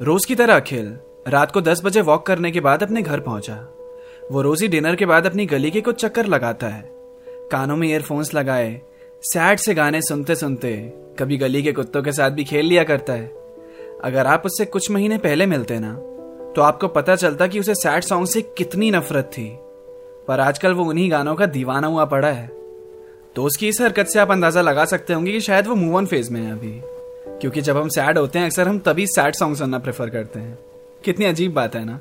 रोज की तरह अखिल, रात को दस बजे वॉक करने के बाद अपने घर पहुँचा। वो रोज ही डिनर के बाद अपनी गली के कुछ चक्कर लगाता है। कानों में ईयरफोन्स लगाए सैड से गाने सुनते सुनते कभी गली के कुत्तों के साथ भी खेल लिया करता है। अगर आप उससे कुछ महीने पहले मिलते ना तो आपको पता चलता कि उसे सैड सॉन्ग से कितनी नफरत थी। पर आजकल वो उन्हीं गानों का दीवाना हुआ पड़ा है। तो उसकी इस हरकत से आप अंदाज़ा लगा सकते होंगे कि शायद वो मूव ऑन फ़ेज़ में है अभी। क्योंकि जब हम सैड होते हैं, अक्सर हम तभी सैड सॉन्ग सुनना प्रेफर करते हैं। कितनी अजीब बात है ना?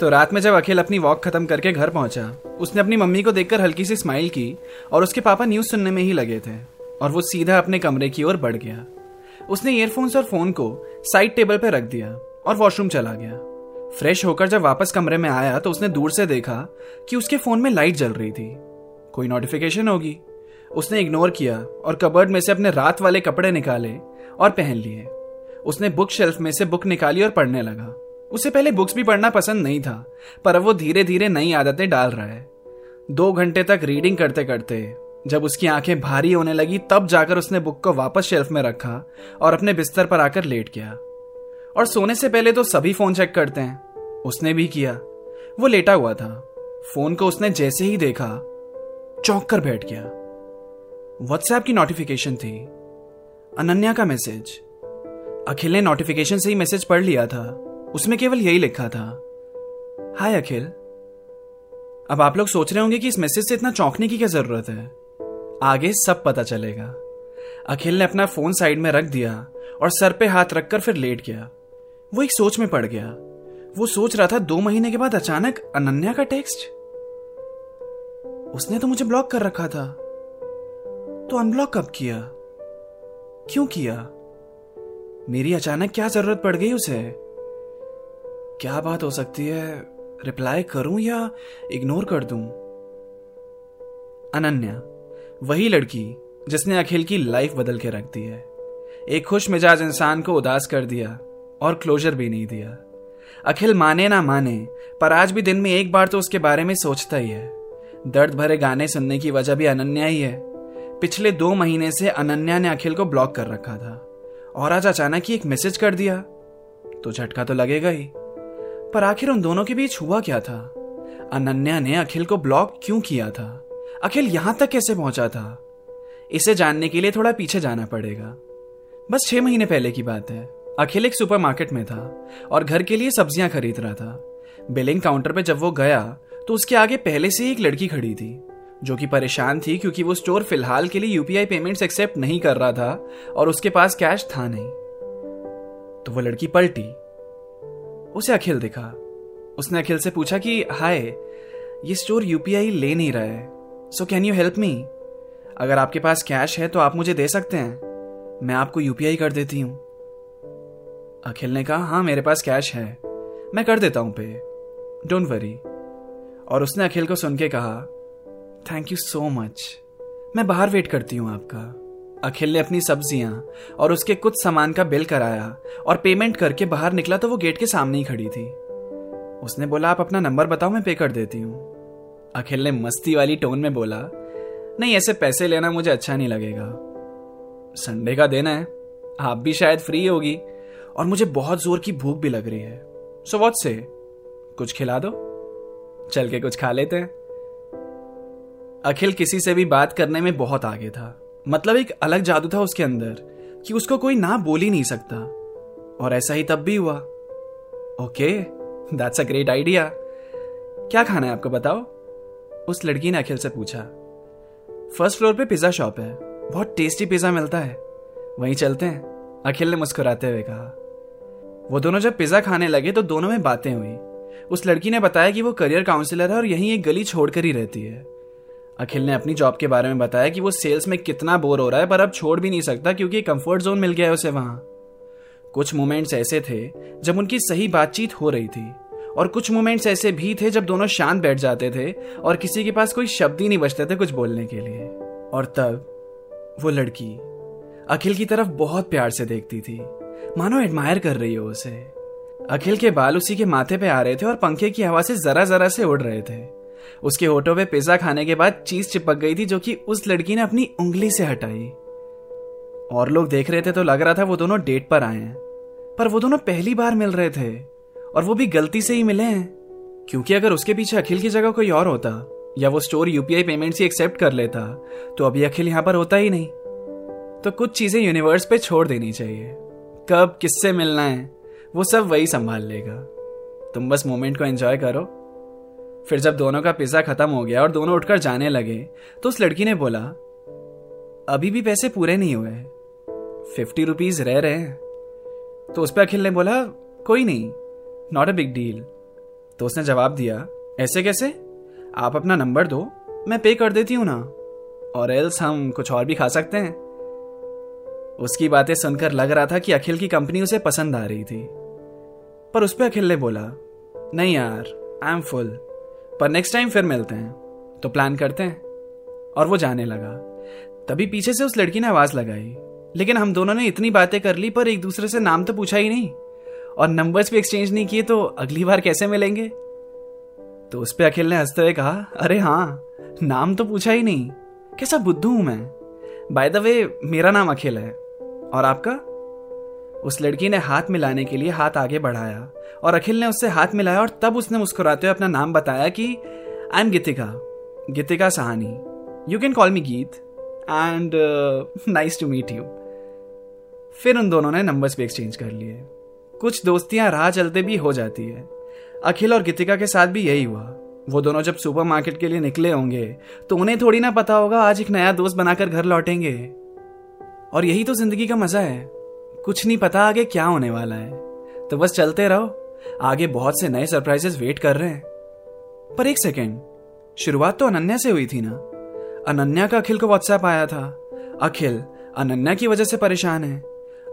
तो रात में जब अखिल अपनी वॉक खत्म करके घर पहुँचा, उसने अपनी मम्मी को देखकर हल्की सी स्माइल की और उसके पापा न्यूज़ सुनने में ही लगे थे और वो सीधा अपने कमरे की ओर बढ़ गया। उसने ईयरफोन्स और फ़ोन को साइड टेबल पर रख दिया और वॉशरूम चला गया। फ्रेश होकर जब वापस कमरे में आया तो उसने दूर से देखा कि उसके फ़ोन में लाइट जल रही थी। कोई नोटिफिकेशन होगी? उसने इग्नोर किया और कबर्ड में से अपने रात वाले कपड़े निकाले और पहन लिए। उसने बुक शेल्फ में से बुक निकाली और पढ़ने लगा। उसे पहले बुक्स भी पढ़ना पसंद नहीं था, पर अब वो धीरे धीरे नई आदतें डाल रहा है। दो घंटे तक रीडिंग करते करते जब उसकी आँखें भारी होने लगी, तब जाकर उसने बुक को वापस शेल्फ में रखा और अपने बिस्तर पर आकर लेट गया और सोने से पहले तो सभी फ़ोन चेक करते हैं। उसने भी किया। वो लेटा हुआ था। फ़ोन को उसने जैसे ही देखा, चौंक कर बैठ गया। व्हाट्सएप की नोटिफिकेशन थी। अनन्या का मैसेज। अखिल ने नोटिफिकेशन से ही मैसेज पढ़ लिया था। उसमें केवल यही लिखा था। हाय अखिल। अब आप लोग सोच रहे होंगे कि इस मैसेज से इतना चौंकने की क्या ज़रूरत है? आगे सब पता चलेगा। अखिल ने अपना फ़ोन साइड में रख दिया और सर पे हाथ रखकर फिर लेट गया। वो एक सोच में पड़ गया। वो सोच रहा था दो महीने के बाद अचानक अनन्या का टेक्स्ट उसने तो मुझे ब्लॉक कर रखा था। तो अनब्लॉक कब किया? क्यों किया? मेरी अचानक क्या ज़रूरत पड़ गई उसे? क्या बात हो सकती है? रिप्लाई करूँ या इग्नोर कर दूँ? अनन्या, वही लड़की जिसने अखिल की लाइफ बदल के रख दी है। एक खुश मिजाज इंसान को उदास कर दिया और क्लोजर भी नहीं दिया। अखिल माने ना माने, पर आज भी दिन में एक बार तो उसके बारे में सोचता ही है। दर्द भरे गाने सुनने की वजह भी अनन्या ही है। पिछले दो महीने से अनन्या ने अखिल को ब्लॉक कर रखा था और आज अचानक ही एक मैसेज कर दिया। तो झटका तो लगेगा ही पर आखिर उन दोनों के बीच हुआ क्या था? अनन्या ने अखिल को ब्लॉक क्यों किया था? अखिल यहाँ तक कैसे पहुँचा था? इसे जानने के लिए थोड़ा पीछे जाना पड़ेगा। बस छह महीने पहले की बात है। अखिल एक सुपरमार्केट में था और घर के लिए सब्ज़ियाँ खरीद रहा था। बिलिंग काउंटर पर जब वो गया तो उसके आगे पहले से ही एक लड़की खड़ी थी। जो कि परेशान थी क्योंकि वो स्टोर फ़िलहाल के लिए यूपीआई पेमेंट्स एक्सेप्ट नहीं कर रहा था और उसके पास कैश था नहीं। तो वो लड़की पलटी। उसे अखिल दिखा। उसने अखिल से पूछा कि, हाय, ये स्टोर यूपीआई ले नहीं रहा है। So can you help me अगर आपके पास कैश है तो आप मुझे दे सकते हैं। मैं आपको यूपीआई कर देती हूँ। अखिल ने कहा हाँ मेरे पास कैश है। मैं कर देता हूँ पे। डोंट वरी और उसने अखिल को सुन के कहा थैंक यू सो मच मैं बाहर वेट करती हूँ आपका। अखिल ने अपनी सब्ज़ियाँ और उसके कुछ सामान का बिल कराया और पेमेंट करके बाहर निकला तो वो गेट के सामने ही खड़ी थी। उसने बोला, आप अपना नंबर बताओ, मैं पे कर देती हूँ। अखिल ने मस्ती वाली टोन में बोला, नहीं, ऐसे पैसे लेना मुझे अच्छा नहीं लगेगा। संडे का दिन है, आप भी शायद फ्री होगी और मुझे बहुत ज़ोर की भूख भी लग रही है। सो वॉट से कुछ खिला दो? चल के कुछ खा लेते हैं। अखिल किसी से भी बात करने में बहुत आगे था। मतलब एक अलग जादू था उसके अंदर कि उसको कोई ना बोल ही नहीं सकता। और ऐसा ही तब भी हुआ। Okay that's a great idea क्या खाना है आपको बताओ? उस लड़की ने अखिल से पूछा। फ़र्स्ट फ्लोर पे पिज्जा शॉप है। बहुत टेस्टी पिज्जा मिलता है। वहीं चलते हैं। अखिल ने मुस्कुराते हुए कहा। वो दोनों जब पिज्जा खाने लगे तो दोनों में बातें हुई। उस लड़की ने बताया कि वो करियर काउंसिलर है और यहीं एक गली छोड़कर ही रहती है। अखिल ने अपनी जॉब के बारे में बताया कि वो सेल्स में कितना बोर हो रहा है, पर अब छोड़ भी नहीं सकता क्योंकि कंफर्ट जोन मिल गया है उसे वहाँ। कुछ मोमेंट्स ऐसे थे जब उनकी सही बातचीत हो रही थी, और कुछ मोमेंट्स ऐसे भी थे जब दोनों शांत बैठ जाते थे और किसी के पास कोई शब्द ही नहीं बचते थे कुछ बोलने के लिए। और तब वो लड़की अखिल की तरफ़ बहुत प्यार से देखती थी। मानो एडमायर कर रही हो उसे। अखिल के बाल उसी के माथे पे आ रहे थे और पंखे की हवा से जरा जरा से उड़ रहे थे। उसके होठों पे पिज्जा खाने के बाद चीज़ चिपक गई थी जो कि उस लड़की ने अपनी उंगली से हटाई। और लोग देख रहे थे तो लग रहा था वो दोनों डेट पर आए हैं। पर वो दोनों पहली बार मिल रहे थे, और वो भी गलती से ही मिले हैं। क्योंकि अगर उसके पीछे अखिल की जगह कोई और होता, या वो स्टोर यूपीआई पेमेंट से एक्सेप्ट कर लेता तो अभी अखिल यहाँ पर होता ही नहीं। तो कुछ चीज़ें यूनिवर्स पे छोड़ देनी चाहिए। कब, किससे मिलना है, वो सब वही संभाल लेगा। तुम बस मोमेंट को एंजॉय करो। फिर जब दोनों का पिज्जा खत्म हो गया और दोनों उठकर जाने लगे तो उस लड़की ने बोला, अभी भी पैसे पूरे नहीं हुए फिफ्टी रुपीज़ रह रहे हैं। तो उस पर अखिल ने बोला, कोई नहीं नॉट अ बिग डील तो उसने जवाब दिया, ऐसे कैसे? आप अपना नंबर दो, मैं पे कर देती हूँ ना, और एल्स हम कुछ और भी खा सकते हैं। उसकी बातें सुनकर लग रहा था कि अखिल की कंपनी उसे पसंद आ रही थी। पर उस पर अखिल ने बोला, नहीं यार आई एम फुल पर नेक्स्ट टाइम फिर मिलते हैं। तो प्लान करते हैं। और वो जाने लगा। तभी पीछे से उस लड़की ने आवाज़ लगाई। लेकिन हम दोनों ने इतनी बातें कर ली, पर एक दूसरे से नाम तो पूछा ही नहीं। और नंबर्स भी एक्सचेंज नहीं किए तो अगली बार कैसे मिलेंगे? तो उस पर अखिल ने हँसते हुए कहा, अरे हाँ नाम तो पूछा ही नहीं। कैसा बुद्धू हूँ मैं। बाय द वे मेरा नाम अखिल है। और आपका? उस लड़की ने हाथ मिलाने के लिए हाथ आगे बढ़ाया और अखिल ने उससे हाथ मिलाया और तब उसने मुस्कुराते हुए अपना नाम बताया कि I am Geetika Geetika Sahani you can call me Geet and nice to meet you फिर उन दोनों ने नंबर्स भी एक्सचेंज कर लिए। कुछ दोस्तियाँ राह चलते भी हो जाती है। अखिल और गीतिका के साथ भी यही हुआ। वो दोनों जब सुपरमार्केट के लिए निकले होंगे तो उन्हें थोड़ी ना पता होगा आज एक नया दोस्त बनाकर घर लौटेंगे। और यही तो ज़िंदगी का मज़ा है। कुछ नहीं पता आगे क्या होने वाला है। तो बस चलते रहो। आगे बहुत से नए सरप्राइजेस वेट कर रहे हैं। पर एक सेकेंड शुरुआत तो अनन्या से हुई थी ना? अनन्या का अखिल को व्हाट्सएप आया था। अखिल, अनन्या की वजह से परेशान है।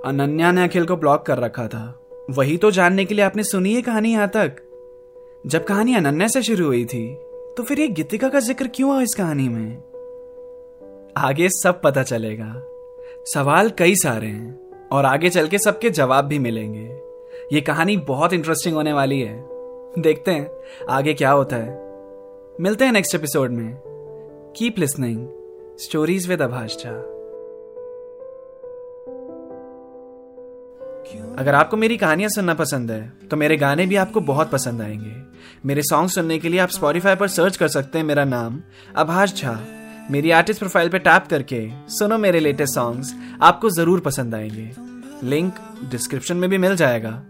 अनन्या ने अखिल को ब्लॉक कर रखा था। वही तो जानने के लिए आपने सुनी है कहानी यहाँ तक। जब कहानी अनन्या से शुरू हुई थी तो फिर ये गीतिका का ज़िक्र क्यों हुआ इस कहानी में? आगे सब पता चलेगा। सवाल कई सारे हैं। और आगे चल के सबके जवाब भी मिलेंगे। ये कहानी बहुत इंटरेस्टिंग होने वाली है। देखते हैं आगे क्या होता है। मिलते हैं नेक्स्ट एपिसोड में। Keep listening stories with Abhash Jha अगर आपको मेरी कहानियाँ सुनना पसंद है तो मेरे गाने भी आपको बहुत पसंद आएँगे। मेरे सॉन्ग सुनने के लिए आप स्पॉटिफाई पर सर्च कर सकते हैं। मेरा नाम अभाष झा मेरी आर्टिस्ट प्रोफ़ाइल पर टैप करके सुनो मेरे लेटेस्ट सॉन्ग्स आपको ज़रूर पसंद आएँगे। लिंक डिस्क्रिप्शन में भी मिल जाएगा।